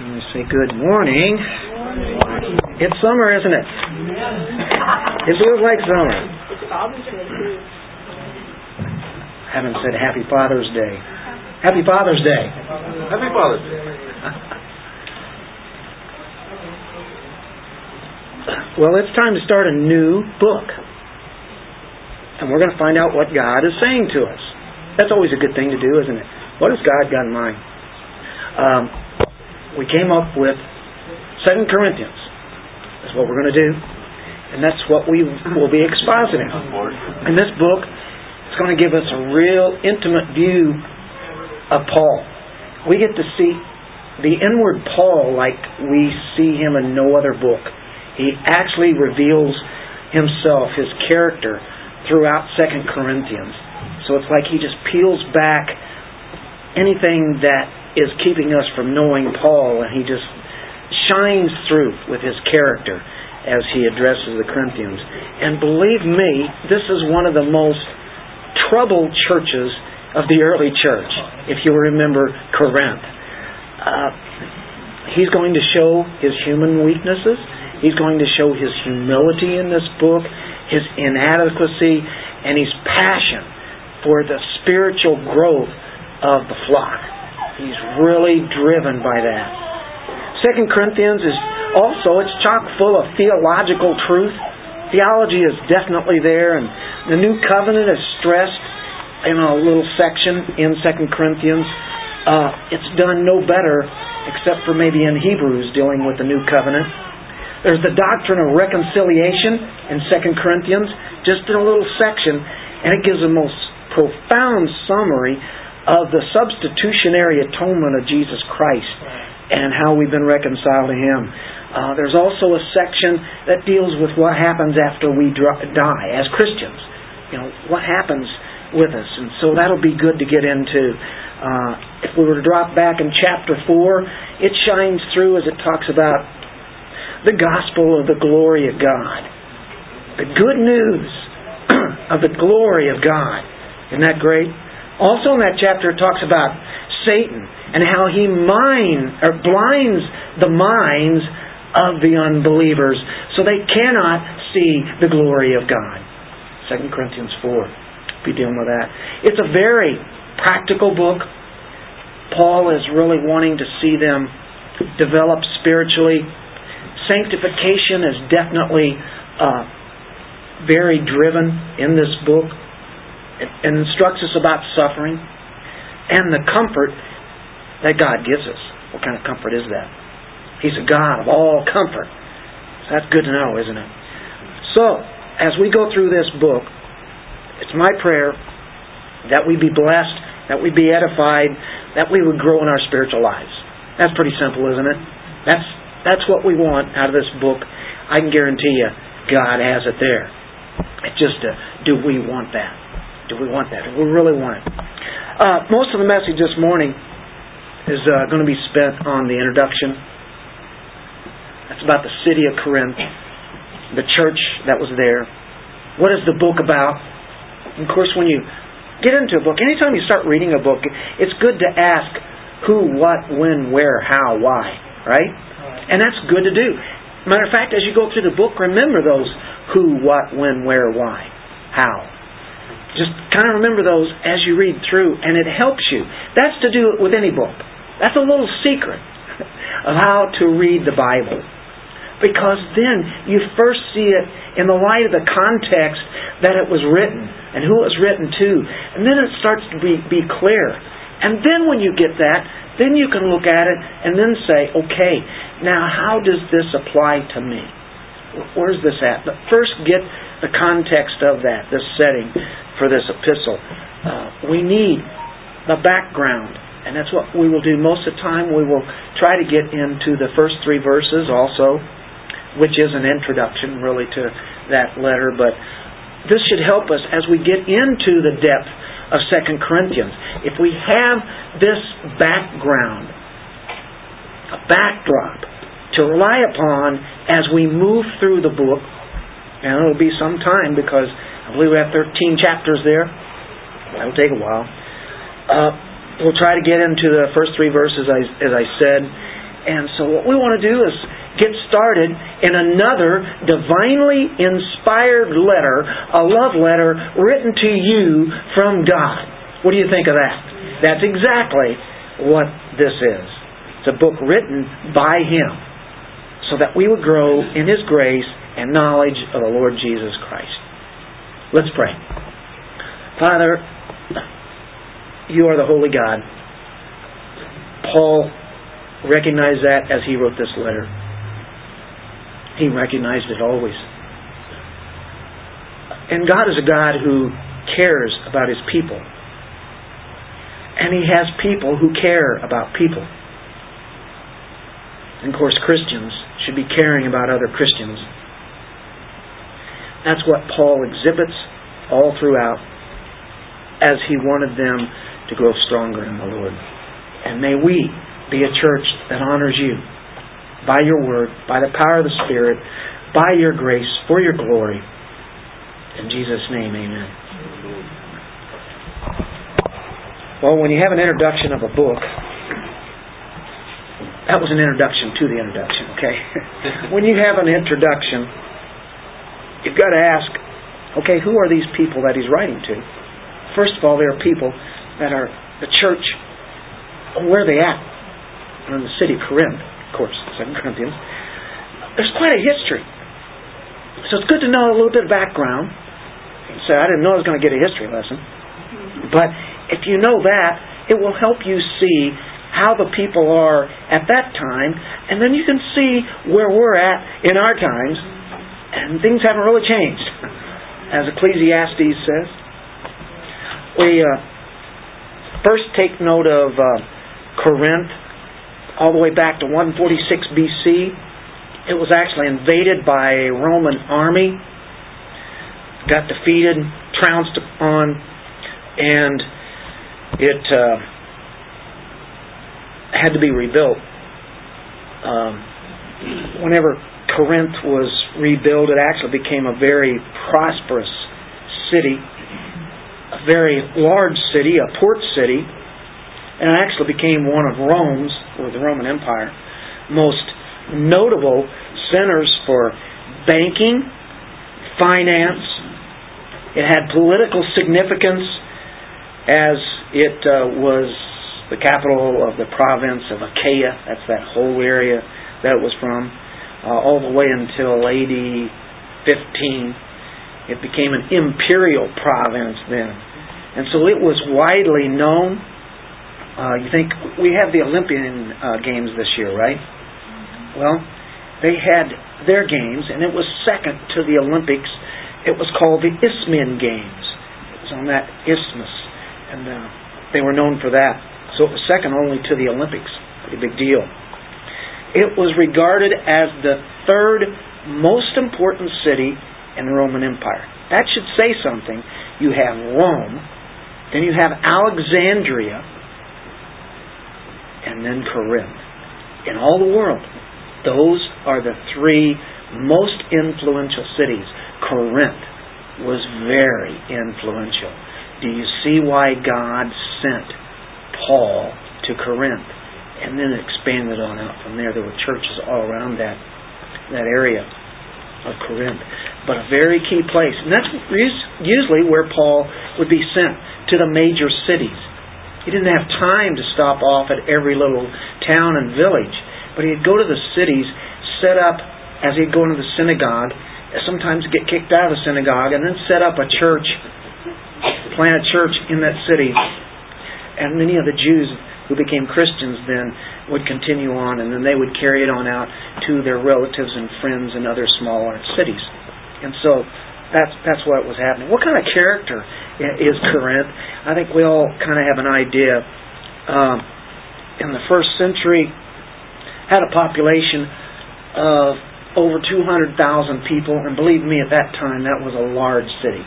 We say good morning. It's summer, isn't it? It feels like summer. Haven't said Happy Father's Day. Happy Father's Day. Happy Father's Day. Well, it's time to start a new book. And we're going to find out what God is saying to us. That's always a good thing to do, isn't it? What has God got in mind? Um, we came up with Second Corinthians. That's what we're going to do. And that's what we will be expositing. In this book, it's going to give us a real intimate view of Paul. We get to see the inward Paul like we see him in no other book. He actually reveals himself, his character, throughout Second Corinthians. So it's like he just peels back anything that is keeping us from knowing Paul, and he just shines through with his character as he addresses the Corinthians. And believe me, this is one of the most troubled churches of the early church, if you remember Corinth. Uh, he's going to show his human weaknesses. He's going to show his humility in this book his inadequacy, and his passion for the spiritual growth of the flock. He's really driven by that. Second Corinthians is also it's chock full of theological truth. Theology is definitely there, and the new covenant is stressed in a little section in Second Corinthians. Uh, it's done no better, except for maybe in Hebrews dealing with the new covenant. There's the doctrine of reconciliation in Second Corinthians, just in a little section, and it gives a most profound summary of the substitutionary atonement of Jesus Christ and how we've been reconciled to Him. Uh, there's also a section that deals with what happens after we die as Christians. You know, what happens with us. And so that'll be good to get into. Uh, if we were to drop back in chapter 4, it shines through as it talks about the gospel of the glory of God. The good news of the glory of God. Isn't that great? Also in that chapter it talks about Satan and how he mind or blinds the minds of the unbelievers so they cannot see the glory of God. 2 Corinthians 4. Be dealing with that. It's a very practical book. Paul is really wanting to see them develop spiritually sanctification is definitely uh, very driven in this book. It instructs us about suffering and the comfort that God gives us. What kind of comfort is that? He's a God of all comfort. So that's good to know, isn't it? So, as we go through this book, it's my prayer that we be blessed, that we be edified, that we would grow in our spiritual lives. That's pretty simple, isn't it? That's that's what we want out of this book. I can guarantee you, God has it there. It's just do we want that? Do we want that? Do we really want it? Uh, most of the message this morning is uh, going to be spent on the introduction. That's about the city of Corinth, the church that was there. What is the book about? And of course, when you get into a book, anytime you start reading a book, it's good to ask who, what, when, where, how, why, right? And that's good to do. Matter of fact, as you go through the book, remember those who, what, when, where, why, how. Just kind of remember those as you read through, and it helps you. That's to do it with any book. That's a little secret of how to read the Bible. Because then you first see it in the light of the context that it was written and who it was written to. And then it starts to be, be clear. And then when you get that, then you can look at it and then say, okay, now how does this apply to me? Where's this at? But first get the context of that, this setting for this epistle. Uh, we need the background, and that's what we will do most of the time. We will try to get into the first three verses also, which is an introduction really to that letter, but this should help us as we get into the depth of Second Corinthians. If we have this background, a backdrop to rely upon as we move through the book, and it'll be some time because I believe we have 13 chapters there. That'll take a while. Uh, we'll try to get into the first three verses, as I said, And so what we want to do is get started in another divinely inspired letter, a love letter written to you from God. What do you think of that? That's exactly what this is. It's a book written by Him so that we would grow in His grace and knowledge of the Lord Jesus Christ. Let's pray. Father, you are the Holy God. Paul recognized that as he wrote this letter. He recognized it always. And God is a God who cares about his people. And he has people who care about people. And of course, Christians should be caring about other Christians. That's what Paul exhibits all throughout as he wanted them to grow stronger in the Lord. And may we be a church that honors you by your word, by the power of the Spirit, by your grace, for your glory. In Jesus' name, amen. Well, when you have an introduction of a book, that was an introduction to the introduction, okay? when you have an introduction, you've got to ask, okay, who are these people that he's writing to? First of all, there are people that are the church. Where are they at? in the city of Corinth, of course, Second Corinthians. There's quite a history. So it's good to know a little bit of background. So I didn't know I was going to get a history lesson. But if you know that, it will help you see how the people are at that time, and then you can see where we're at in our times, and things haven't really changed, as Ecclesiastes says. We uh, first take note of uh, Corinth, all the way back to 146 BC. It was actually invaded by a Roman army, got defeated, trounced upon, and it uh, had to be rebuilt. Um, whenever Corinth was rebuilt, it actually became a very prosperous city a very large city, a port city, and it actually became one of Rome's, or the Roman Empire, most notable centers for banking, finance. It had political significance as it uh, was the capital of the province of Achaia. That's that whole area that it was from, uh, all the way until AD 15 it became an imperial province then. And so it was widely known. Uh, you think we have the Olympian uh, Games this year, right? Well, they had their games, and it was second to the Olympics. It was called the Isthmian Games. It was on that isthmus, and uh, they were known for that. So it was second only to the Olympics. Pretty big deal. It was regarded as the third most important city in the Roman Empire. That should say something. You have Rome, then you have Alexandria, and then Corinth. In all the world, those are the three most influential cities. Corinth was very influential. Do you see why God sent Paul to Corinth and then expanded on out from there? There were churches all around that that area of Corinth but a very key place. And that's usually where Paul would be sent to the major cities. He didn't have time to stop off at every little town and village, but he'd go to the cities, set up as he'd go into the synagogue, sometimes get kicked out of the synagogue, and then set up a church, plant a church in that city. And many of the Jews who became Christians then would continue on, and then they would carry it on out to their relatives and friends in other smaller cities. And so that's that's what was happening. What kind of character is Corinth? I think we all kind of have an idea. Um, in the first century, had a population of over 200,000 people, and believe me, at that time, that was a large city.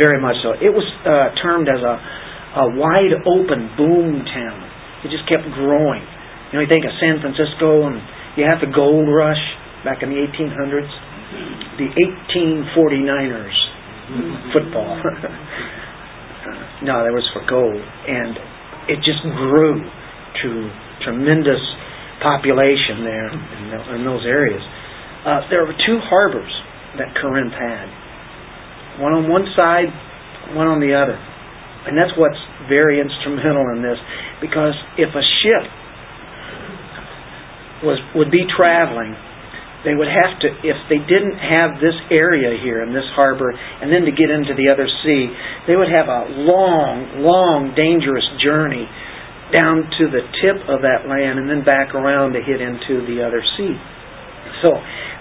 Very much so. It was uh, termed as a, a wide open boom town. It just kept growing. You know, you think of San Francisco, and you have the gold rush back in the 1800s the 1849ers football. no, that was for gold. And it just grew to tremendous population there in, the, in those areas. Uh, there were two harbors that Corinth had. One on one side, one on the other. And that's what's very instrumental in this. Because if a ship was would be traveling, they would have to if they didn't have this area here in this harbor and then to get into the other sea, they would have a long, long, dangerous journey down to the tip of that land and then back around to hit into the other sea. So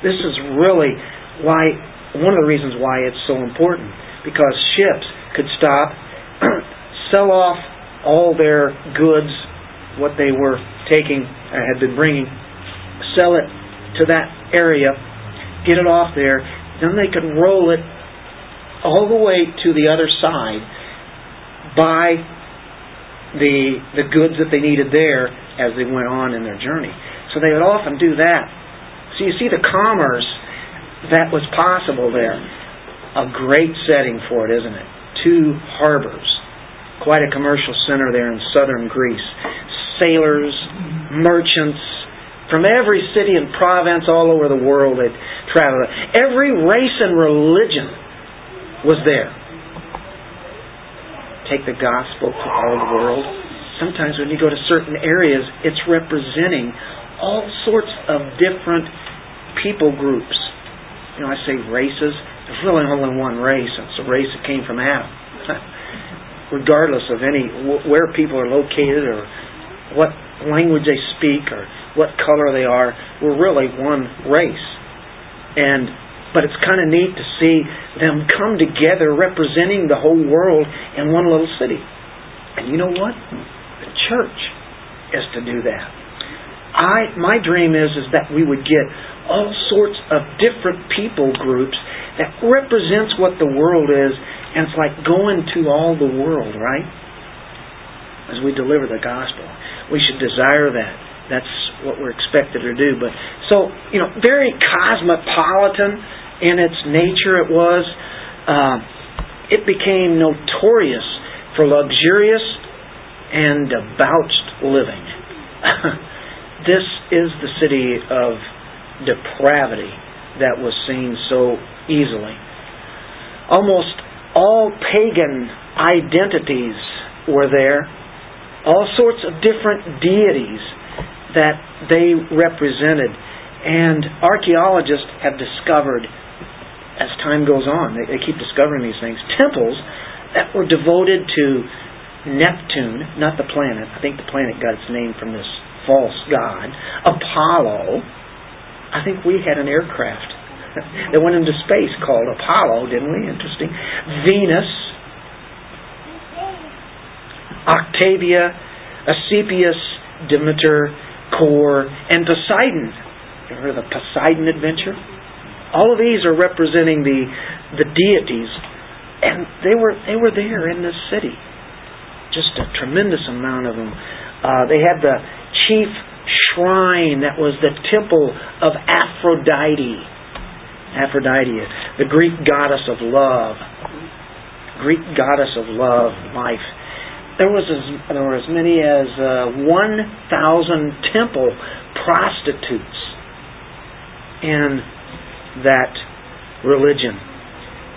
this is really why one of the reasons why it's so important because ships could stop, sell off all their goods, what they were taking had been bringing, sell it to that area, get it off there, then they could roll it all the way to the other side, buy the the goods that they needed there as they went on in their journey. So they would often do that. So you see the commerce that was possible there. A great setting for it, isn't it? Two harbors. Quite a commercial center there in southern Greece. Sailors, merchants, from every city and province all over the world that traveled. Every race and religion was there take the gospel to all the world. Sometimes when you go to certain areas, it's representing all sorts of different people groups. You know, I say races. There's really only one race. It's a race that came from Adam. Regardless of any where people are located or what language they speak or what color they are, we're really one race. And but it's kind of neat to see them come together representing the whole world in one little city. And you know what? The church is to do that. I my dream is is that we would get all sorts of different people groups that represents what the world is and it's like going to all the world, right? As we deliver the gospel. We should desire that. That's what we're expected to do. But so, you know, very cosmopolitan in its nature it was, uh, it became notorious for luxurious and debauched living. this is the city of depravity that was seen so easily. Almost all pagan identities were there, all sorts of different deities that they represented. And archaeologists have discovered as time goes on, they, they keep discovering these things. Temples that were devoted to Neptune, not the planet. I think the planet got its name from this false god. Apollo. I think we had an aircraft that went into space called Apollo, didn't we? Interesting. Venus. Octavia, Asclepius, Demeter, Kore, and Poseidon. You heard of the Poseidon adventure? All of these are representing the the deities, and they were they were there in this city. Just a tremendous amount of them. Uh, they had the chief shrine that was the temple of Aphrodite. Aphrodite, the Greek goddess of love. Greek goddess of love, life. There was as, there were as many as uh, 1,000 temple prostitutes in that religion.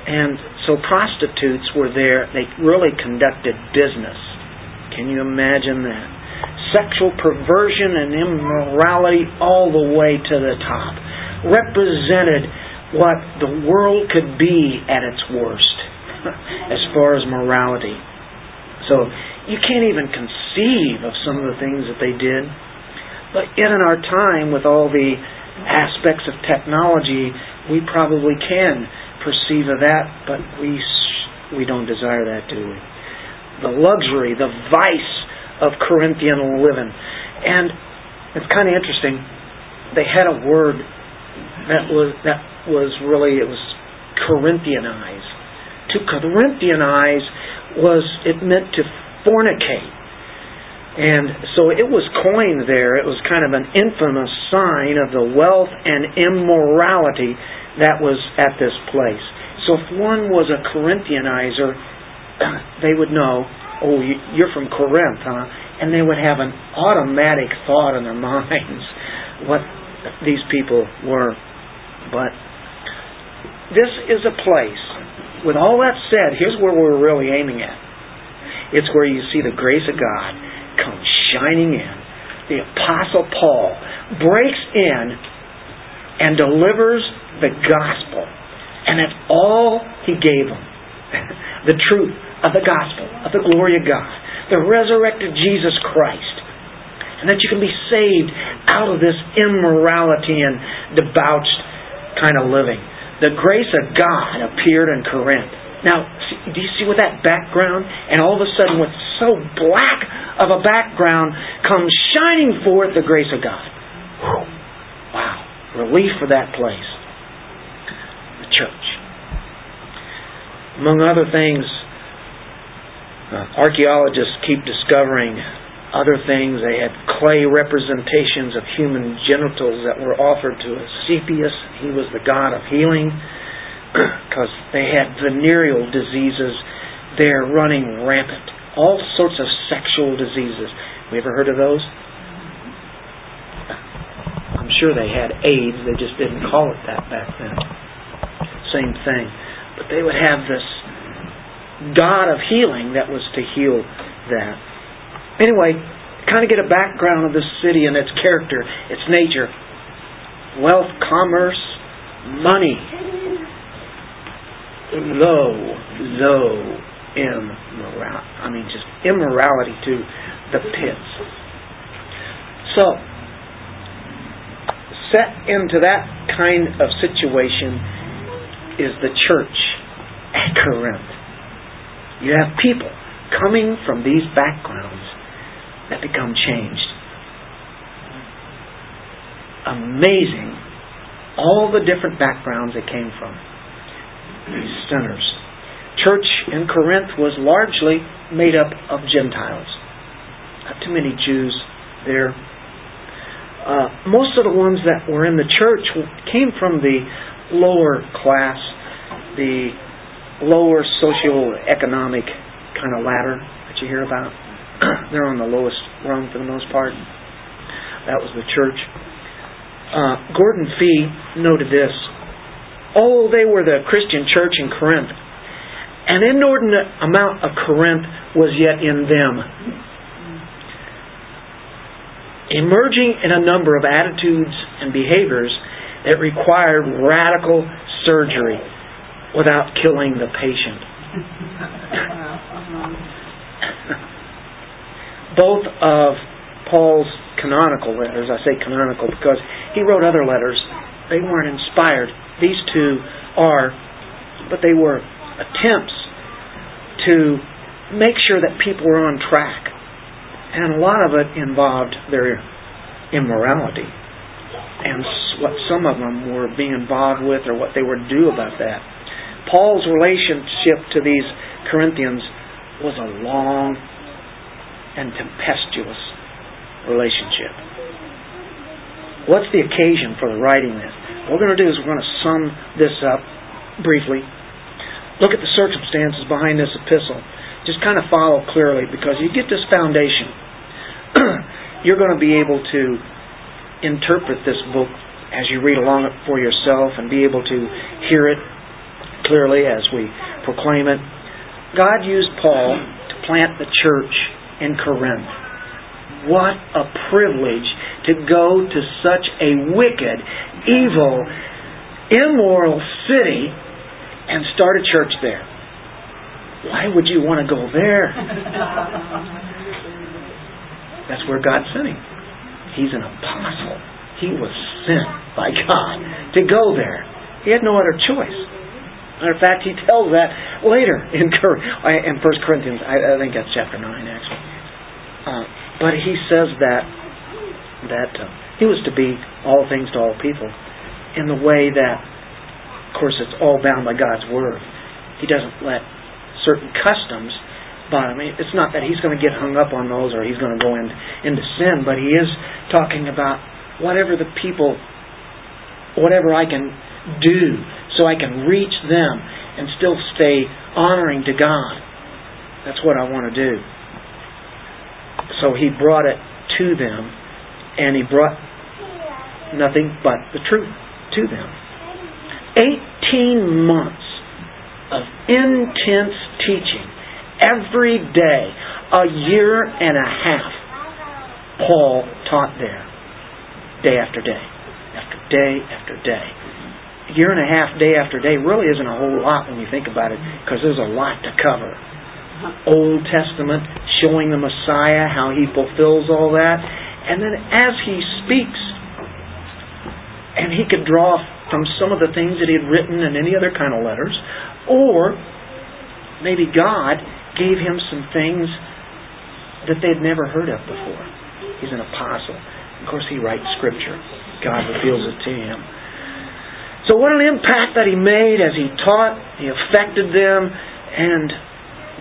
And so prostitutes were there. They really conducted business. Can you imagine that? Sexual perversion and immorality all the way to the top. Represented what the world could be at its worst as far as morality. So you can't even conceive of some of the things that they did. But yet in our time, with all the aspects of technology, we probably can perceive of that, but we we don't desire that, do we? The luxury, the vice of Corinthian living, and it's kind of interesting. They had a word that was that was really it was Corinthianize. To Corinthianize was it meant to fornicate and so it was coined there. It was kind of an infamous sign of the wealth and immorality that was at this place. So if one was a Corinthianizer, they would know, oh, you're from Corinth, huh? and they would have an automatic thought in their minds what these people were. But this is a place, with all that said, here's where we're really aiming at. It's where you see the grace of God come shining in. The Apostle Paul breaks in and delivers the gospel. And that's all he gave them. the truth of the gospel, of the glory of God, the resurrected Jesus Christ. And that you can be saved out of this immorality and debauched kind of living. The grace of God appeared in Corinth. Now, do you see with that background? And all of a sudden, with so black of a background, comes shining forth the grace of God. Wow. Relief for that place. The church. Among other things, uh, archaeologists keep discovering other things. They had clay representations of human genitals that were offered to Asclepius. He was the god of healing because they had venereal diseases there running rampant. All sorts of sexual diseases. We ever heard of those? I'm sure they had AIDS, they just didn't call it that back then. Same thing. But they would have this God of healing that was to heal that. Anyway, kind of get a background of this city and its character, its nature. Wealth, commerce, money. Low, low immorality. I mean, just immorality to the pits. So, set into that kind of situation is the church at Corinth. You have people coming from these backgrounds that become changed. Amazing. All the different backgrounds they came from. These sinners. Church in Corinth was largely made up of Gentiles. Not too many Jews there. Uh, most of the ones that were in the church came from the lower class, the lower socioeconomic kind of ladder that you hear about. They're on the lowest rung for the most part. That was the church. Uh, Gordon Fee noted this. Oh, they were the Christian church in Corinth. An inordinate amount of Corinth was yet in them. Emerging in a number of attitudes and behaviors that required radical surgery without killing the patient. Both of Paul's canonical letters, I say canonical because he wrote other letters, they weren't inspired. These two are, but they were attempts to make sure that people were on track. And a lot of it involved their immorality and what some of them were being involved with or what they were to do about that. Paul's relationship to these Corinthians was a long and tempestuous relationship. What's the occasion for writing this? What we're going to do is we're going to sum this up briefly. Look at the circumstances behind this epistle. Just kind of follow clearly because you get this foundation. you're going to be able to interpret this book as you read along it for yourself and be able to hear it clearly as we proclaim it. God used Paul to plant the church in Corinth. What a privilege to go to such a wicked, evil, immoral city and start a church there. Why would you want to go there? That's where God sent him. He's an apostle. He was sent by God to go there. He had no other choice. Matter of fact, he tells that later in in First Corinthians. I, I think that's chapter nine, actually. Uh, but he says that that uh, he was to be all things to all people in the way that, of course, it's all bound by God's word. He doesn't let certain customs but I mean, it's not that he's going to get hung up on those or he's going to go in, into sin, but he is talking about whatever the people, whatever I can do so I can reach them and still stay honoring to God. That's what I want to do. So he brought it to them, and he brought nothing but the truth to them. 18 months of intense teaching every day, a year and a half, Paul taught there, day after day, after day after day. Year and a half, day after day, really isn't a whole lot when you think about it, because there's a lot to cover. Uh-huh. Old Testament, showing the Messiah, how he fulfills all that. And then as he speaks, and he could draw from some of the things that he had written in any other kind of letters, or maybe God gave him some things that they'd never heard of before. He's an apostle. Of course, he writes scripture. God reveals it to him. So, what an impact that he made as he taught, he affected them, and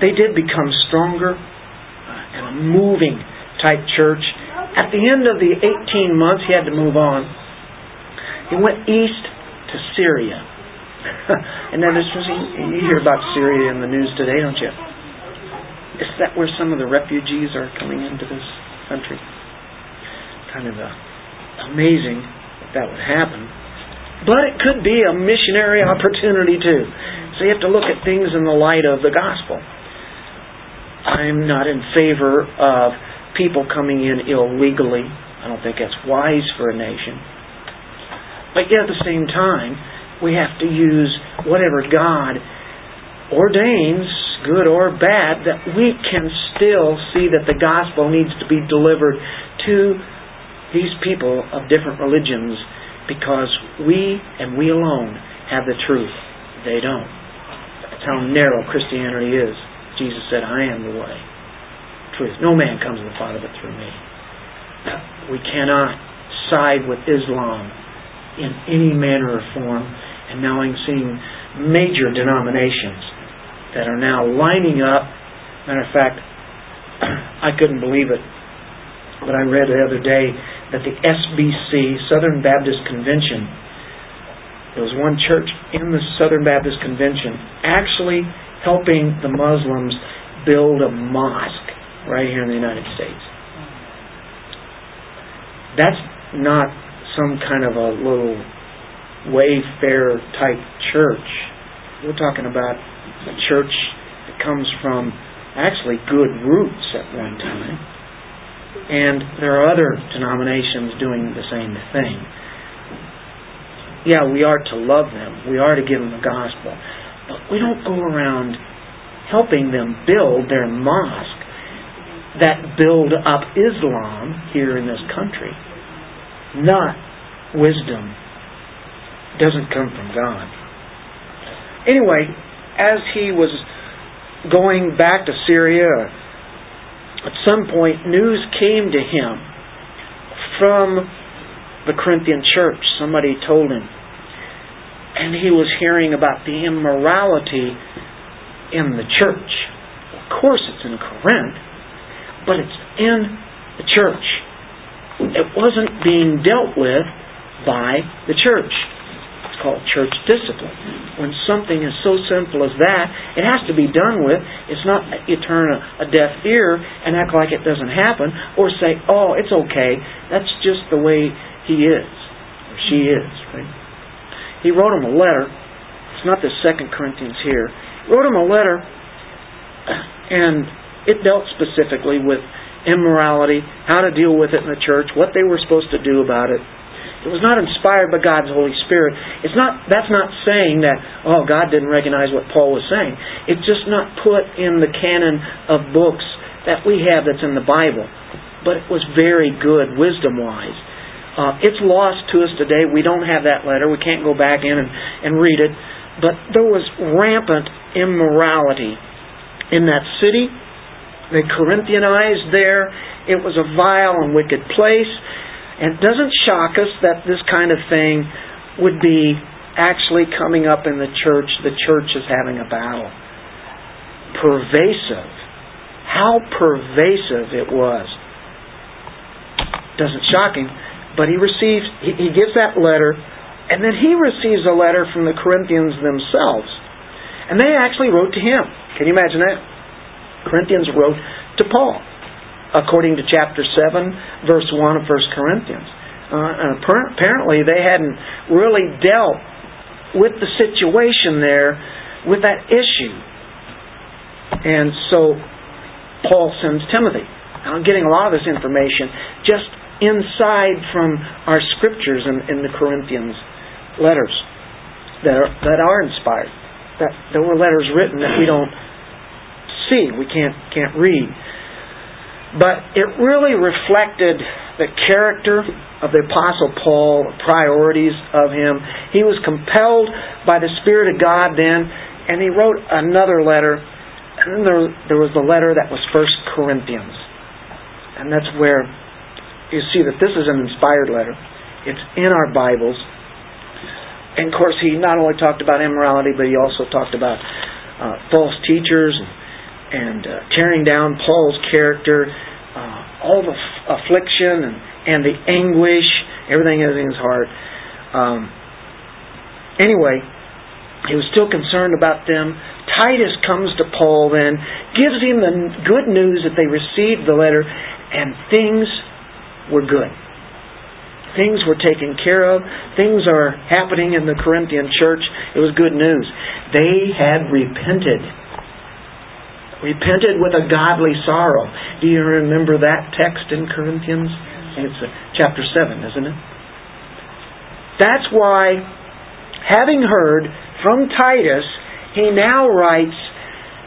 they did become stronger uh, and a moving type church. At the end of the 18 months, he had to move on. He went east to Syria. and then this was, you hear about Syria in the news today, don't you? Is that where some of the refugees are coming into this country? Kind of uh, amazing that that would happen. But it could be a missionary opportunity too. So you have to look at things in the light of the gospel. I'm not in favor of people coming in illegally. I don't think that's wise for a nation. But yet at the same time, we have to use whatever God ordains, good or bad, that we can still see that the gospel needs to be delivered to these people of different religions because we and we alone have the truth. They don't. That's how narrow Christianity is. Jesus said, I am the way. Truth. No man comes to the Father but through me. We cannot side with Islam in any manner or form. And now I'm seeing major denominations that are now lining up. Matter of fact, I couldn't believe it, but I read the other day that the SBC, Southern Baptist Convention, there was one church in the Southern Baptist Convention actually helping the Muslims build a mosque right here in the United States. That's not some kind of a little wayfair type church. We're talking about a church that comes from actually good roots at one time. And there are other denominations doing the same thing. Yeah, we are to love them. We are to give them the gospel. But we don't go around helping them build their mosque that build up Islam here in this country. Not wisdom. Doesn't come from God. Anyway, as he was going back to Syria, at some point news came to him from the Corinthian church. Somebody told him. And he was hearing about the immorality in the church. Of course, it's in Corinth, but it's in the church. It wasn't being dealt with by the church. Called church discipline. When something is so simple as that, it has to be done with. It's not you turn a, a deaf ear and act like it doesn't happen, or say, "Oh, it's okay. That's just the way he is or she is." Right? he wrote him a letter. It's not the Second Corinthians here. He wrote him a letter, and it dealt specifically with immorality, how to deal with it in the church, what they were supposed to do about it. It was not inspired by God's Holy Spirit. It's not that's not saying that oh God didn't recognize what Paul was saying. It's just not put in the canon of books that we have that's in the Bible. But it was very good wisdom wise. Uh, it's lost to us today. We don't have that letter. We can't go back in and, and read it. But there was rampant immorality in that city. They Corinthianized there. It was a vile and wicked place. And it doesn't shock us that this kind of thing would be actually coming up in the church. The church is having a battle. Pervasive. How pervasive it was. Doesn't shock him but he receives, he, he gives that letter, and then he receives a letter from the Corinthians themselves. And they actually wrote to him. Can you imagine that? Corinthians wrote to Paul. According to chapter 7, verse 1 of 1 Corinthians. Uh, apparently, they hadn't really dealt with the situation there with that issue. And so Paul sends Timothy. I'm getting a lot of this information just inside from our scriptures in, in the Corinthians letters that are, that are inspired. That there were letters written that we don't see, we can't can't read. But it really reflected the character of the Apostle Paul, the priorities of him. He was compelled by the Spirit of God then, and he wrote another letter. And then there, there was the letter that was First Corinthians. And that's where you see that this is an inspired letter. It's in our Bibles. And of course, he not only talked about immorality, but he also talked about uh, false teachers and, and uh, tearing down Paul's character, uh, all the f- affliction and, and the anguish, everything in his heart. Um, anyway, he was still concerned about them. Titus comes to Paul then, gives him the good news that they received the letter, and things were good. Things were taken care of. Things are happening in the Corinthian church. It was good news. They had repented. Repented with a godly sorrow. Do you remember that text in Corinthians? It's uh, chapter 7, isn't it? That's why, having heard from Titus, he now writes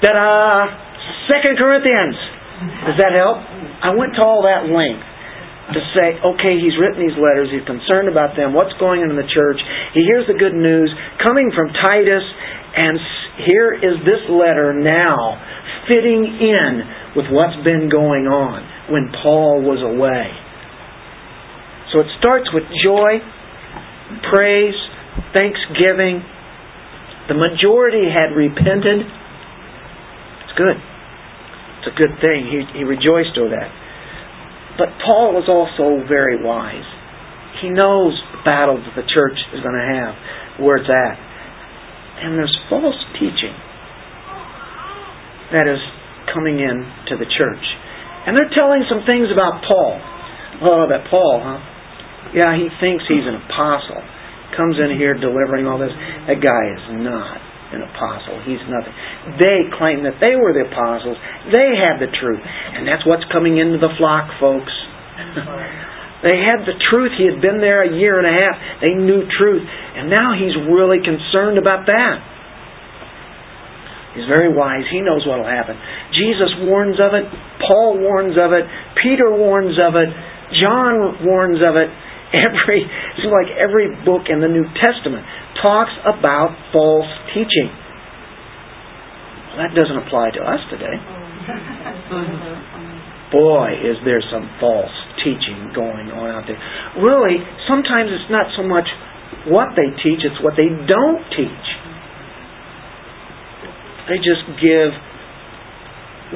that, uh, Second Corinthians. Does that help? I went to all that length to say, okay, he's written these letters, he's concerned about them, what's going on in the church. He hears the good news coming from Titus, and here is this letter now fitting in with what's been going on when Paul was away. So it starts with joy, praise, thanksgiving. The majority had repented. It's good. It's a good thing. He, he rejoiced over that. But Paul was also very wise. He knows the battles that the church is going to have, where it's at. And there's false teaching that is coming in to the church. And they're telling some things about Paul. Oh, that Paul, huh? Yeah, he thinks he's an apostle. Comes in here delivering all this. That guy is not an apostle. He's nothing. They claim that they were the apostles. They had the truth. And that's what's coming into the flock, folks. they had the truth. He had been there a year and a half. They knew truth. And now he's really concerned about that. He's very wise. He knows what will happen. Jesus warns of it. Paul warns of it. Peter warns of it. John warns of it. Every, it seems like every book in the New Testament talks about false teaching. Well, that doesn't apply to us today. Boy, is there some false teaching going on out there. Really, sometimes it's not so much what they teach, it's what they don't teach. They just give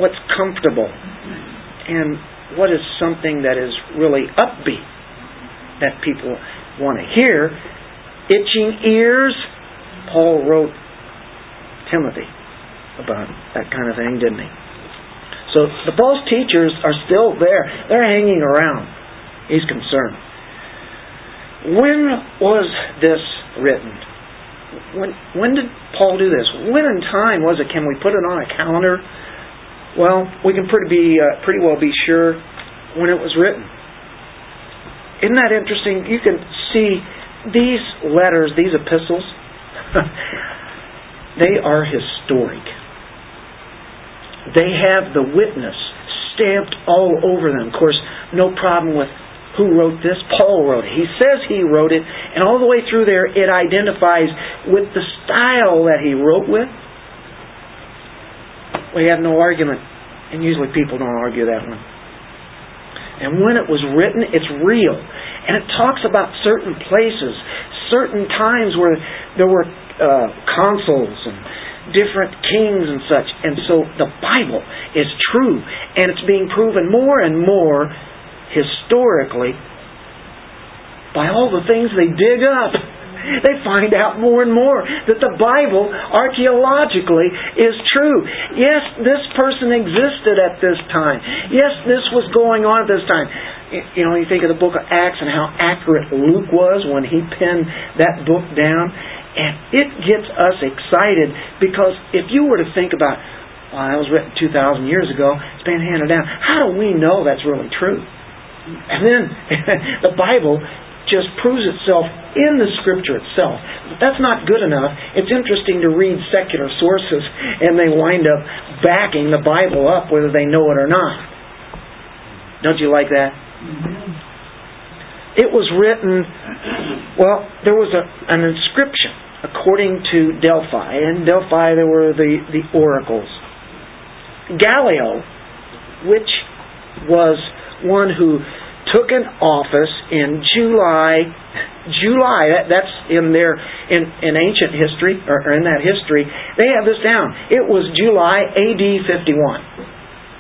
what's comfortable and what is something that is really upbeat that people want to hear itching ears. Paul wrote Timothy about that kind of thing, didn't he? So the false teachers are still there. They're hanging around. He's concerned. When was this written? When when did Paul do this? When in time was it? Can we put it on a calendar? Well, we can pretty be uh, pretty well be sure when it was written. Isn't that interesting? You can see these letters, these epistles, they are historic. They have the witness stamped all over them. Of course, no problem with who wrote this. Paul wrote it. He says he wrote it, and all the way through there it identifies with the style that he wrote with. We have no argument, and usually people don't argue that one. And when it was written, it's real. And it talks about certain places, certain times where there were uh, consuls and different kings and such. And so the Bible is true. And it's being proven more and more historically by all the things they dig up. They find out more and more that the Bible, archaeologically, is true. Yes, this person existed at this time. Yes, this was going on at this time. You know, you think of the book of Acts and how accurate Luke was when he penned that book down. And it gets us excited because if you were to think about, well, that was written 2,000 years ago, it's been handed down, how do we know that's really true? And then the Bible just proves itself in the Scripture itself. That's not good enough. It's interesting to read secular sources and they wind up backing the Bible up whether they know it or not. Don't you like that? Mm-hmm. It was written, well, there was a, an inscription according to Delphi. In Delphi there were the, the oracles. Gallio, which was one who took an office in July. July. That, that's in their in, in ancient history or, or in that history. They have this down. It was July A.D. 51.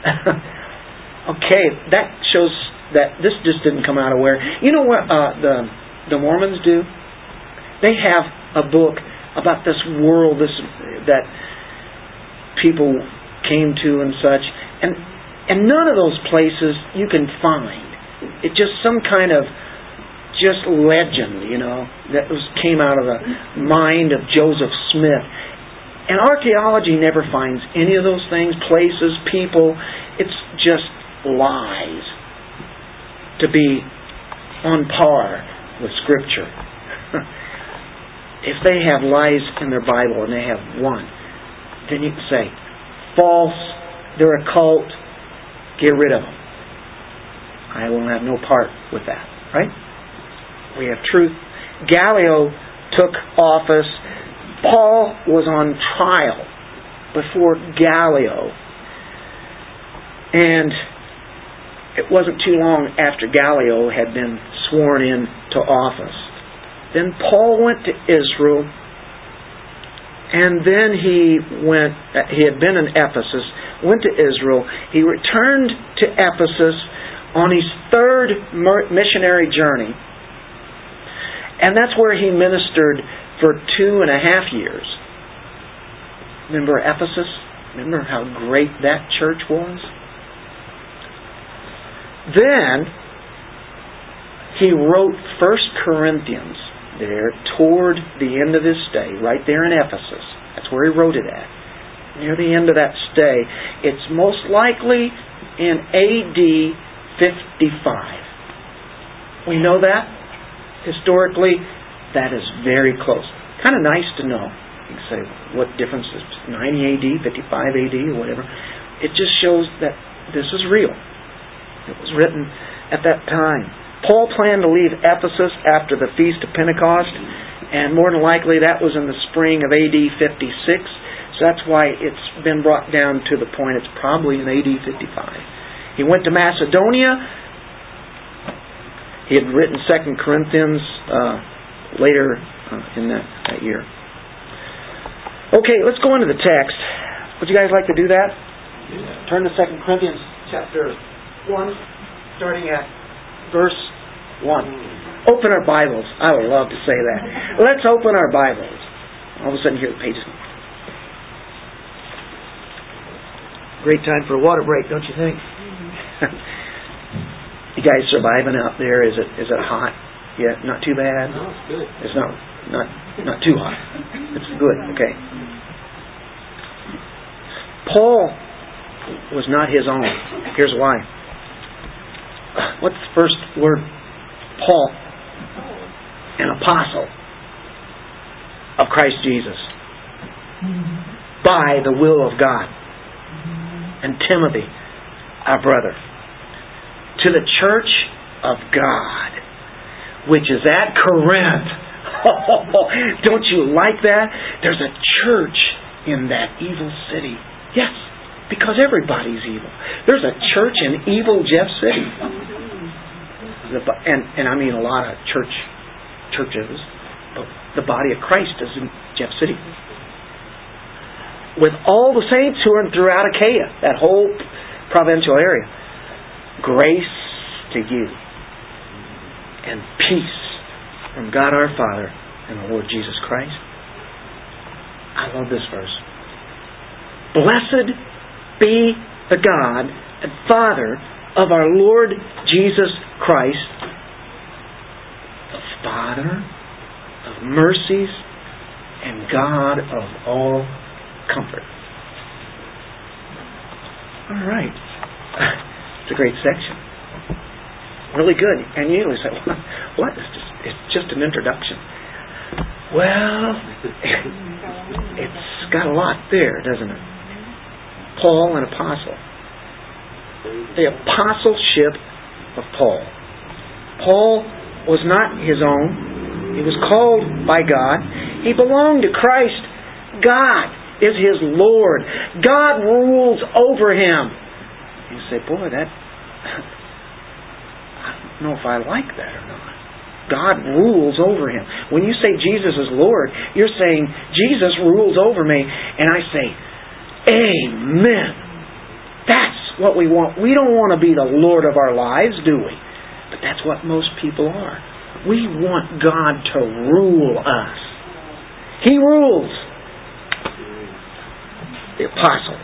okay, that shows that this just didn't come out of where. You know what uh, the the Mormons do? They have a book about this world, this that people came to and such, and and none of those places you can find it's just some kind of just legend, you know, that was came out of the mind of Joseph Smith. And archaeology never finds any of those things, places, people. It's just lies to be on par with Scripture. If they have lies in their Bible and they have one, then you can say, false, they're a cult, get rid of them. I will have no part with that. Right? We have truth. Gallio took office. Paul was on trial before Gallio. And it wasn't too long after Gallio had been sworn in to office. Then Paul went to Israel, and then he went, he had been in Ephesus, went to Israel. He returned to Ephesus on his third missionary journey. And that's where he ministered for two and a half years. Remember Ephesus? Remember how great that church was? Then he wrote First Corinthians there toward the end of his stay, right there in Ephesus. That's where he wrote it at. Near the end of that stay. It's most likely in AD 55. We know that. Historically, that is very close. Kind of nice to know. You can say, what difference is 90 AD, 55 AD, or whatever. It just shows that this is real. It was written at that time. Paul planned to leave Ephesus after the Feast of Pentecost, and more than likely that was in the spring of AD 56. So that's why it's been brought down to the point it's probably in AD 55. He went to Macedonia. He had written Second Corinthians uh, later uh, in that, that year. Okay, let's go into the text. Would you guys like to do that? Yeah. Turn to Second Corinthians chapter one, starting at verse one. Open our Bibles. I would love to say that. Let's open our Bibles. All of a sudden, here the pages. Great time for a water break, don't you think? you guys surviving out there? Is it is it hot? Yeah, not too bad. No, it's good. It's not not not too hot. It's good. Okay. Paul was not his own. Here's why. What's the first word? Paul, an apostle of Christ Jesus, by the will of God, and Timothy, our brother to the church of God, which is at Corinth. don't you like that? There's a church in that evil city. Yes, because everybody's evil. There's a church in evil Jeff City. and, and I mean a lot of church churches, the body of Christ is in Jeff City. With all the saints who are throughout Achaia, that whole provincial area. Grace to you and peace from God our Father and the Lord Jesus Christ. I love this verse. Blessed be the God and Father of our Lord Jesus Christ, the Father of mercies and God of all comfort. All right. It's a great section. Really good. And you say, what? It's just, it's just an introduction. Well, it's got a lot there, doesn't it? Paul, an apostle. The apostleship of Paul. Paul was not his own. He was called by God. He belonged to Christ. God is his Lord. God rules over him. You say, boy, that I don't know if I like that or not. God rules over him. When you say Jesus is Lord, you're saying Jesus rules over me, and I say, Amen. That's what we want. We don't want to be the Lord of our lives, do we? But that's what most people are. We want God to rule us. He rules. The apostle.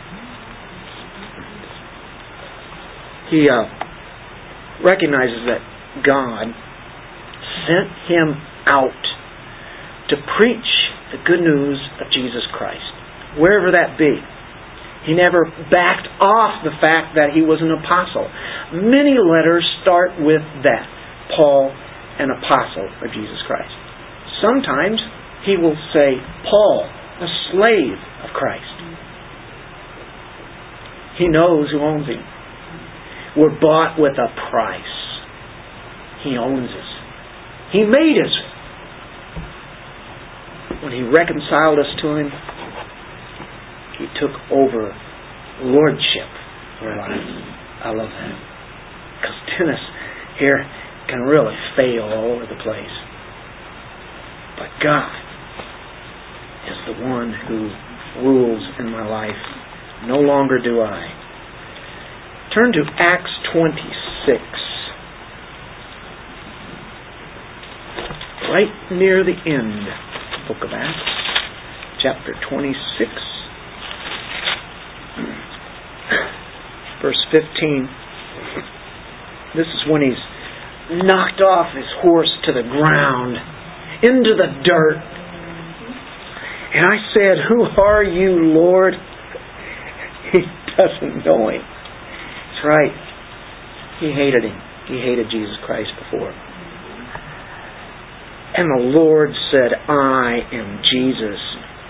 He uh, recognizes that God sent him out to preach the good news of Jesus Christ, wherever that be. He never backed off the fact that he was an apostle. Many letters start with that Paul, an apostle of Jesus Christ. Sometimes he will say, Paul, a slave of Christ. He knows who owns him. We're bought with a price. He owns us. He made us. When He reconciled us to Him, He took over lordship for lives. I love that. Because Dennis here can really fail all over the place. But God is the one who rules in my life. No longer do I. Turn to Acts 26. right near the end the book of Acts, chapter 26, verse 15. This is when he's knocked off his horse to the ground, into the dirt. And I said, Who are you, Lord? He doesn't know him. That's right. He hated him. He hated Jesus Christ before. And the Lord said, I am Jesus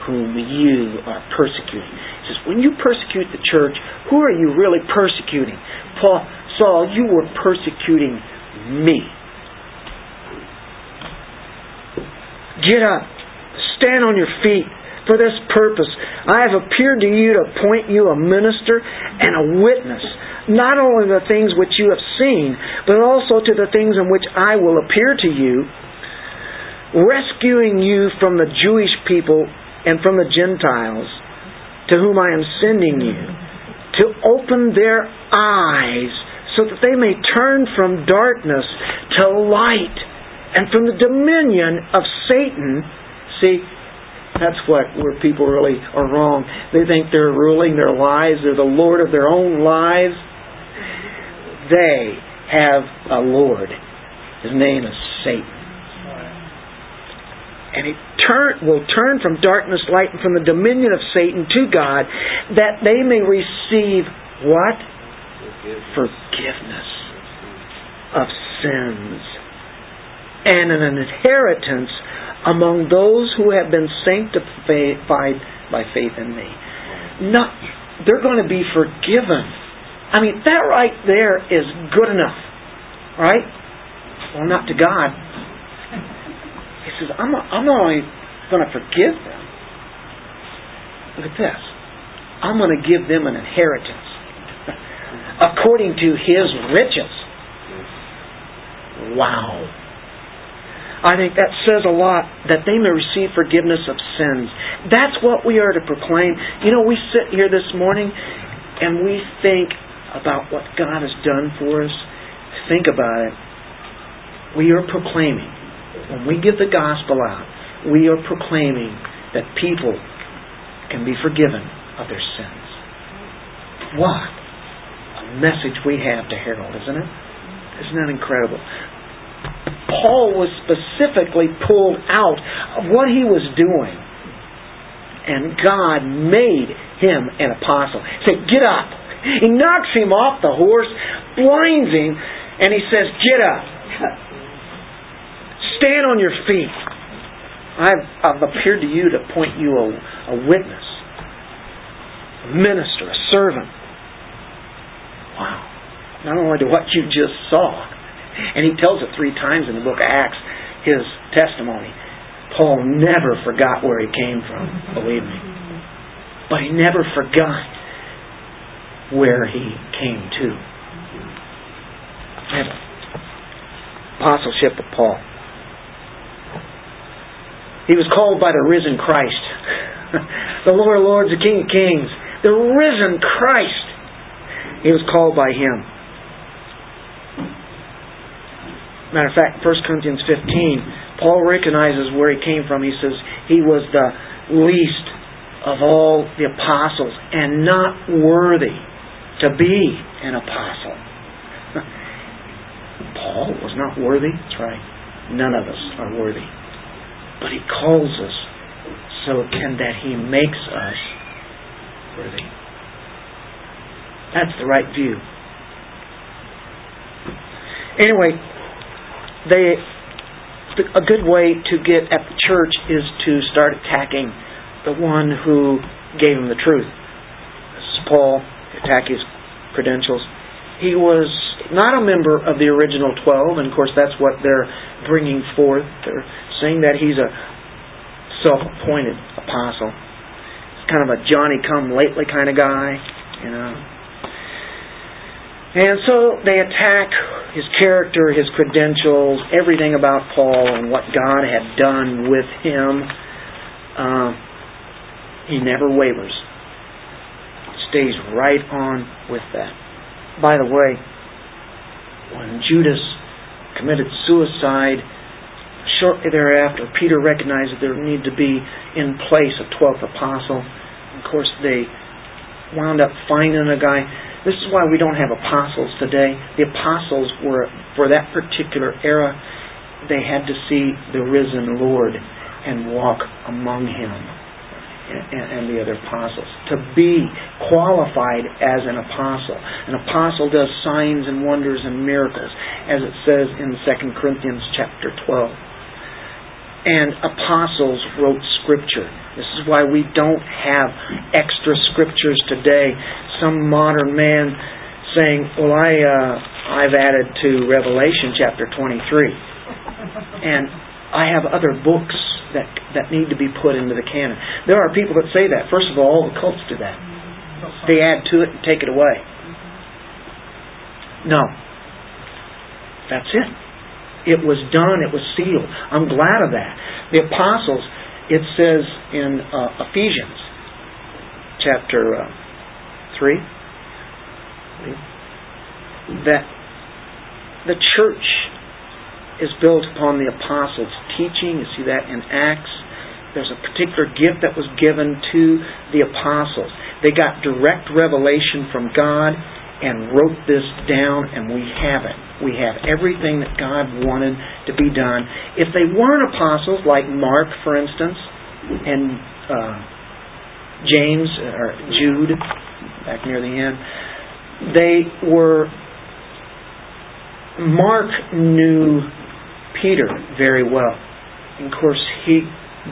whom you are persecuting. Says, when you persecute the church, who are you really persecuting? Paul, Saul, you were persecuting me. Get up. Stand on your feet for this purpose. I have appeared to you to appoint you a minister and a witness, not only the things which you have seen, but also to the things in which I will appear to you rescuing you from the Jewish people and from the Gentiles to whom I am sending you, to open their eyes so that they may turn from darkness to light and from the dominion of Satan. See, that's what where people really are wrong. They think they're ruling their lives, they're the Lord of their own lives. They have a Lord. His name is Satan and it turn, will turn from darkness, light, and from the dominion of Satan to God, that they may receive what? Forgiveness of sins and an inheritance among those who have been sanctified by faith in me. Not, they're going to be forgiven. I mean, that right there is good enough, right? Well, not to God, he says, I'm not, I'm only going to forgive them, look at this. I'm going to give them an inheritance according to His riches. Wow. I think that says a lot that they may receive forgiveness of sins. That's what we are to proclaim. You know, we sit here this morning and we think about what God has done for us. Think about it. We are proclaiming when we give the gospel out, we are proclaiming that people can be forgiven of their sins. What a message we have to herald, isn't it? Isn't that incredible? Paul was specifically pulled out of what he was doing. And God made him an apostle. He said, Get up. He knocks him off the horse, blinds him, and he says, Get up. Stand on your feet. I've, I've appeared to you to point you a, a witness, a minister, a servant. Wow. Not only to what you just saw, and he tells it three times in the book of Acts, his testimony. Paul never forgot where he came from, believe me. But he never forgot where he came to. Apostleship of Paul. He was called by the risen Christ. the Lord of Lords, the King of Kings. The risen Christ. He was called by him. Matter of fact, 1 Corinthians 15, Paul recognizes where he came from. He says he was the least of all the apostles and not worthy to be an apostle. Paul was not worthy. That's right. None of us are worthy. But he calls us so can that he makes us worthy. That's the right view. Anyway, they a good way to get at the church is to start attacking the one who gave him the truth. This is Paul, attack his credentials. He was not a member of the original twelve, and of course that's what they're bringing forth. They're saying that he's a self-appointed apostle. He's kind of a Johnny-come-lately kind of guy, you know. And so they attack his character, his credentials, everything about Paul and what God had done with him. Uh, he never wavers. Stays right on with that. By the way, when Judas committed suicide, shortly thereafter, Peter recognized that there needed to be in place a 12th apostle. Of course, they wound up finding a guy this is why we don't have apostles today. The apostles were, for that particular era, they had to see the risen Lord and walk among him and, the other apostles. To be qualified as an apostle. An apostle does signs and wonders and miracles, as it says in 2 Corinthians chapter 12 and apostles wrote scripture. This is why we don't have extra scriptures today some modern man saying, "Well, I uh, I've added to Revelation chapter 23, and I have other books that that need to be put into the canon." There are people that say that. First of all, all the cults do that. They add to it and take it away. No, that's it. It was done. It was sealed. I'm glad of that. The apostles. It says in uh, Ephesians chapter. Uh, 3 that the church is built upon the apostles' teaching. You see that in Acts. There's a particular gift that was given to the apostles. They got direct revelation from God and wrote this down, and we have it. We have everything that God wanted to be done. If they weren't apostles, like Mark, for instance, and uh, James or Jude, back near the end, they were. Mark knew Peter very well. And of course, he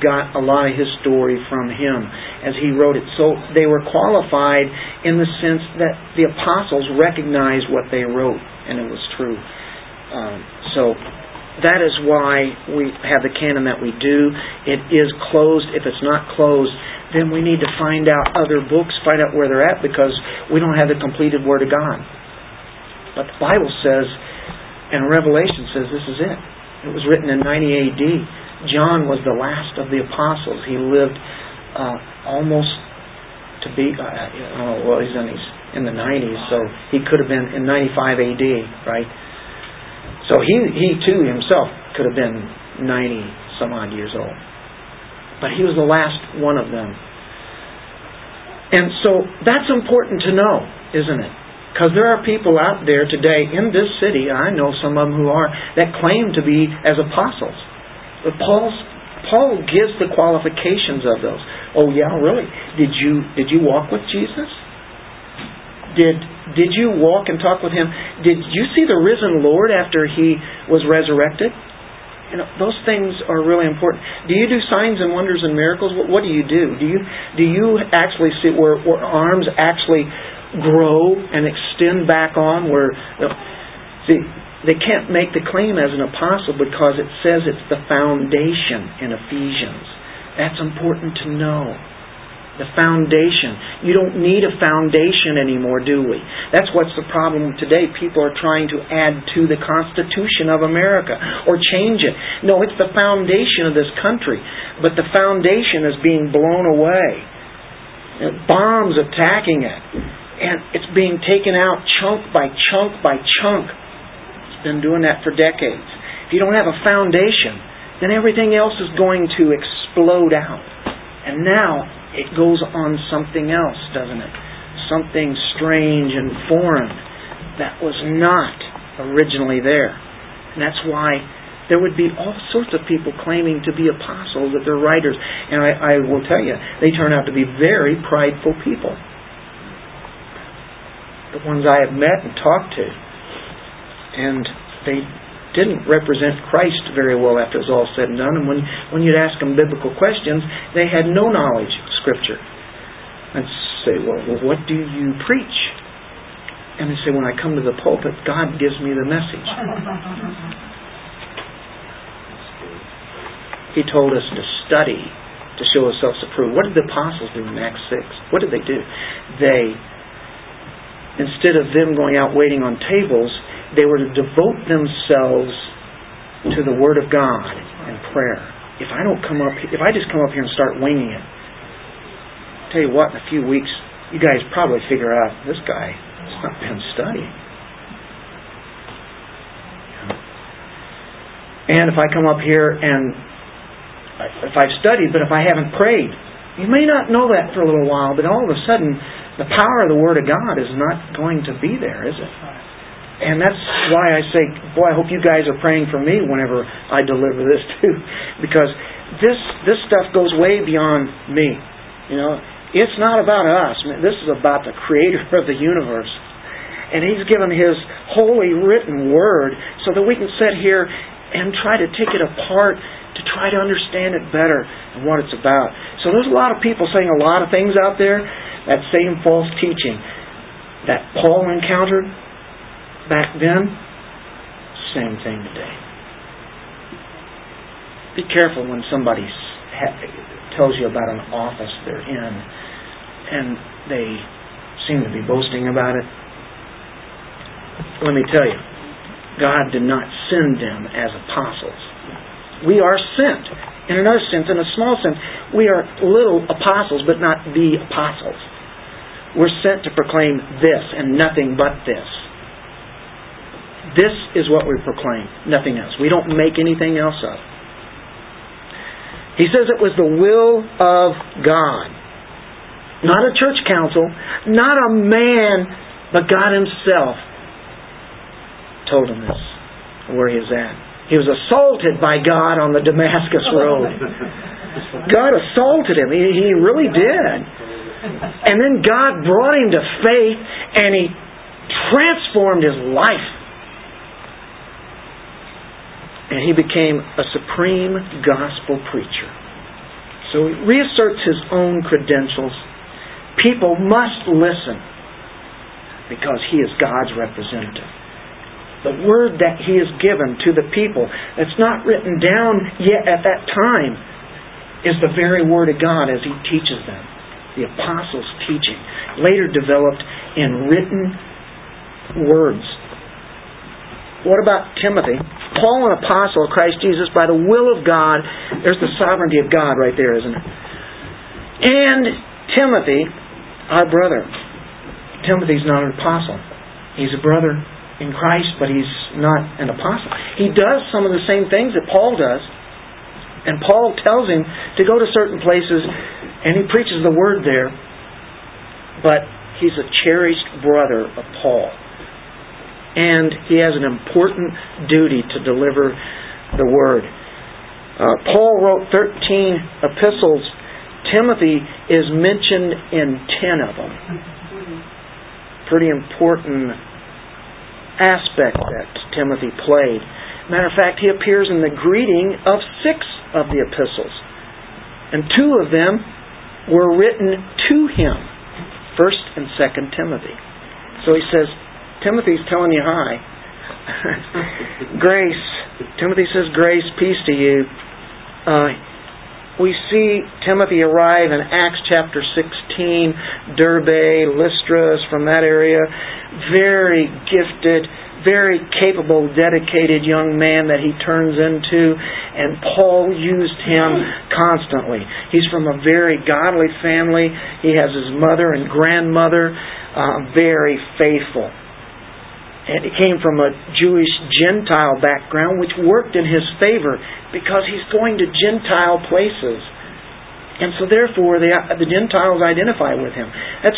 got a lot of his story from him as he wrote it. So they were qualified in the sense that the apostles recognized what they wrote, and it was true. Um, so that is why we have the canon that we do. It is closed. If it's not closed, then we need to find out other books, find out where they're at, because we don't have the completed Word of God. But the Bible says, and Revelation says this is it. It was written in 90 AD. John was the last of the apostles. He lived uh, almost to be, uh, oh, well, he's in, he's in the 90s, so he could have been in 95 AD, right? So he, he too himself could have been 90 some odd years old. but he was the last one of them. And so that's important to know, isn't it? Because there are people out there today in this city, I know some of them who are, that claim to be as apostles. But Paul's, Paul gives the qualifications of those. Oh yeah, really? Did you did you walk with Jesus? Did did you walk and talk with him? Did you see the risen Lord after he was resurrected? You know, those things are really important. Do you do signs and wonders and miracles? What, what do you do? Do you do you actually see where, where arms actually grow and extend back on? Where see they can't make the claim as an apostle because it says it's the foundation in Ephesians. That's important to know. The foundation. You don't need a foundation anymore, do we? That's what's the problem today. People are trying to add to the Constitution of America or change it. No, it's the foundation of this country. But the foundation is being blown away. Bombs attacking it. And it's being taken out chunk by chunk by chunk. It's been doing that for decades. If you don't have a foundation, then everything else is going to explode out. And now it goes on something else, doesn't it? Something strange and foreign that was not originally there. And that's why there would be all sorts of people claiming to be apostles, that they're writers. And I, I will tell you, they turn out to be very prideful people. The ones I have met and talked to. And they didn't represent Christ very well after it was all said and done. And when, when you'd ask them biblical questions, they had no knowledge Scripture. I'd say, well, what do you preach? And they say, when I come to the pulpit, God gives me the message. he told us to study to show ourselves approved. What did the apostles do in Acts 6? What did they do? They, instead of them going out waiting on tables, they were to devote themselves to the Word of God and prayer. If I don't come up, if I just come up here and start winging it, tell you what, in a few weeks, you guys probably figure out this guy has not been studying. And if I come up here and if I've studied, but if I haven't prayed, you may not know that for a little while, but all of a sudden, the power of the Word of God is not going to be there, is it? And that's why I say, boy, I hope you guys are praying for me whenever I deliver this too, because this this stuff goes way beyond me. You know, it's not about us. This is about the Creator of the universe, and He's given His holy written Word so that we can sit here and try to take it apart to try to understand it better and what it's about. So there's a lot of people saying a lot of things out there. That same false teaching that Paul encountered back then, same thing today. Be careful when somebody tells you about an office they're in and they seem to be boasting about it. Let me tell you, God did not send them as apostles. We are sent. In another sense, in a small sense, we are little apostles, but not the apostles. We're sent to proclaim this and nothing but this. This is what we proclaim, nothing else. We don't make anything else up. He says it was the will of God. Not a church council, not a man, but God Himself told him this, where he is at. He was assaulted by God on the Damascus Road. God assaulted him. He, he really did. And then God brought him to faith and He transformed his life and he became a supreme gospel preacher. So he reasserts his own credentials. People must listen because he is God's representative. The word that he has given to the people that's not written down yet at that time is the very word of God as he teaches them. The apostles' teaching, later developed in written words. What about Timothy? Paul, an apostle of Christ Jesus, by the will of God. There's the sovereignty of God right there, isn't it? And Timothy, our brother. Timothy's not an apostle. He's a brother in Christ, but he's not an apostle. He does some of the same things that Paul does. And Paul tells him to go to certain places, and he preaches the word there. But he's a cherished brother of Paul. And he has an important duty to deliver the word. Uh, Paul wrote 13 epistles. Timothy is mentioned in 10 of them. Pretty important aspect that Timothy played. Matter of fact, he appears in the greeting of six of the epistles. And two of them were written to him, 1st and 2nd Timothy. So he says, Timothy's telling you hi. grace. Timothy says, grace, peace to you. Uh, we see Timothy arrive in Acts chapter 16, Derbe, Lystra, from that area. Very gifted, very capable, dedicated young man that he turns into, and Paul used him constantly. He's from a very godly family. He has his mother and grandmother, uh, very faithful. And he came from a Jewish Gentile background, which worked in his favor because he's going to Gentile places. And so therefore the, the Gentiles identify with him. That's,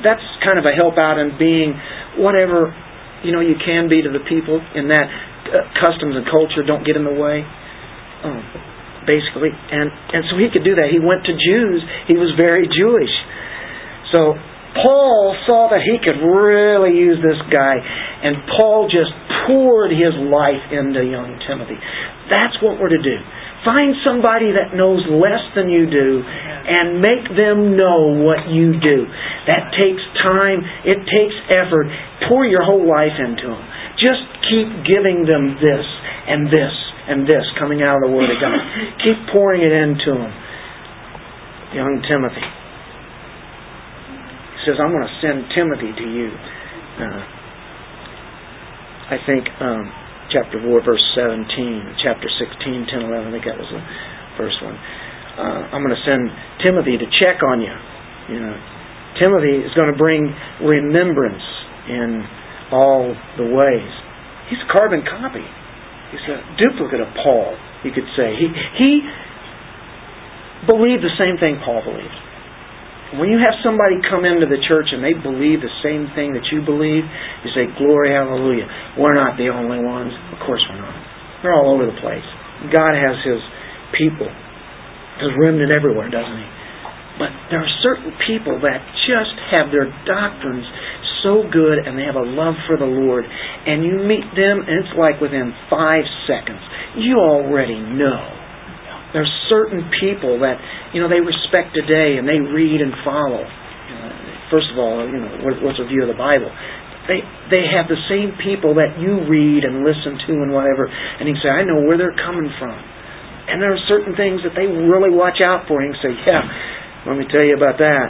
that's kind of a help out in being whatever you know you can be to the people in that uh, customs and culture don't get in the way. Um, basically, and and so he could do that. He went to Jews. He was very Jewish. So Paul saw that he could really use this guy, and Paul just poured his life into young Timothy. That's what we're to do. Find somebody that knows less than you do and make them know what you do. That takes time, it takes effort. Pour your whole life into them. Just keep giving them this and this and this coming out of the Word of God. Keep pouring it into them. Young Timothy says, I'm going to send Timothy to you. Uh, I think um, chapter 4, verse 17, chapter 16, 10, 11, I think that was the first one. Uh, I'm going to send Timothy to check on you. You know, Timothy is going to bring remembrance in all the ways. He's a carbon copy. He's a duplicate of Paul, you could say. He, he believed the same thing Paul believed. When you have somebody come into the church and they believe the same thing that you believe, you say, Glory, hallelujah. We're not the only ones. Of course we're not. They're all over the place. God has His people, His remnant everywhere, doesn't He? But there are certain people that just have their doctrines so good and they have a love for the Lord. And you meet them and it's like within five seconds. You already know there's certain people that you know they respect today and they read and follow. First of all, you know what's their view of the Bible. They they have the same people that you read and listen to and whatever, and you say, I know where they're coming from. And there are certain things that they really watch out for. And you say, Yeah, let me tell you about that.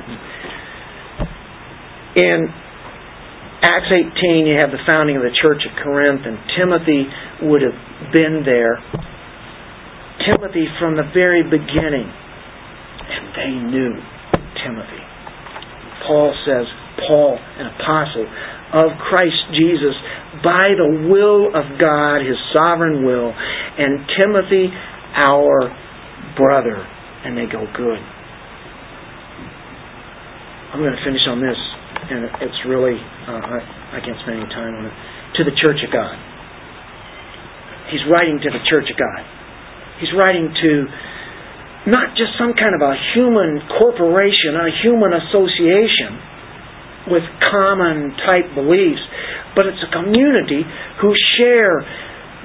In Acts 18, you have the founding of the church at Corinth, and Timothy would have been there Timothy from the very beginning. And they knew Timothy. Paul says, Paul, an apostle of Christ Jesus, by the will of God, his sovereign will, and Timothy, our brother. And they go, good. I'm going to finish on this, and it's really, uh, I, I can't spend any time on it. To the church of God. He's writing to the church of God. He's writing to not just some kind of a human corporation, a human association with common type beliefs, but it's a community who share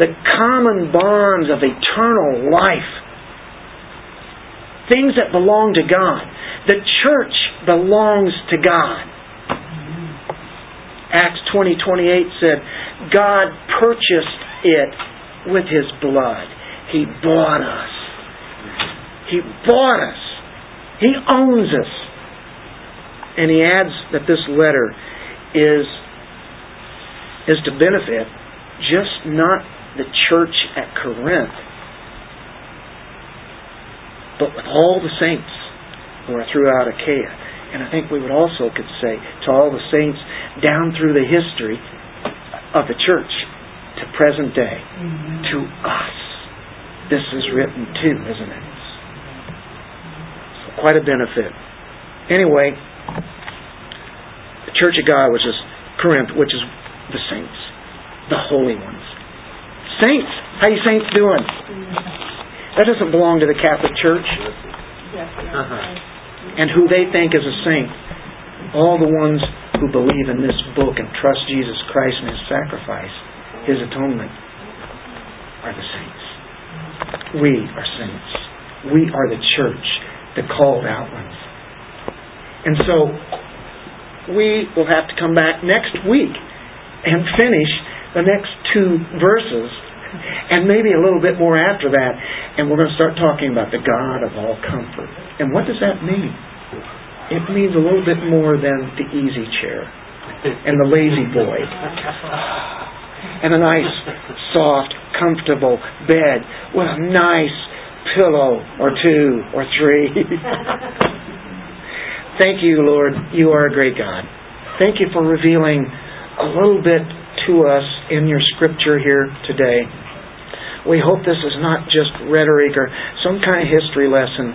the common bonds of eternal life. Things that belong to God. The church belongs to God. Acts 20 said, God purchased it with his blood. He bought us. He bought us. He owns us. And he adds that this letter is is to benefit just not the church at Corinth, but with all the saints who are throughout Achaia. And I think we would also could say to all the saints down through the history of the church to present day, mm-hmm. to us this is written too, isn't it? So quite a benefit. Anyway, the Church of God, which is Corinth, which is the saints, the holy ones. Saints, how you saints doing? That doesn't belong to the Catholic Church. Uh-huh. And who they think is a saint. All the ones who believe in this book and trust Jesus Christ and His sacrifice, His atonement, are the saints. We are saints. We are the church, the called out ones. And so, we will have to come back next week and finish the next two verses and maybe a little bit more after that, and we're going to start talking about the God of all comfort. And what does that mean? It means a little bit more than the easy chair and the lazy boy and a nice, soft, comfortable bed with a nice pillow or two or three. Thank you, Lord. You are a great God. Thank you for revealing a little bit to us in your scripture here today. We hope this is not just rhetoric or some kind of history lesson,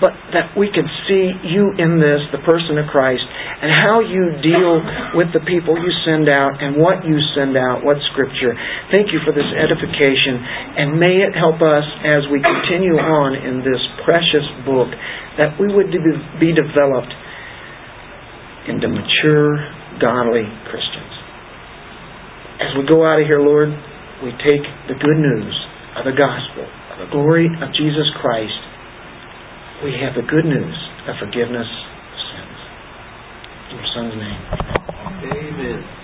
but that we can see you in this, the person of Christ, and how you deal with the people you send out and what you send out, what scripture. Thank you for this edification, and may it help us as we continue on in this precious book that we would be developed into mature, godly Christians. As we go out of here, Lord, we take the good news of the gospel, of the glory of Jesus Christ we have the good news of forgiveness of sins. In your son's name. Amen.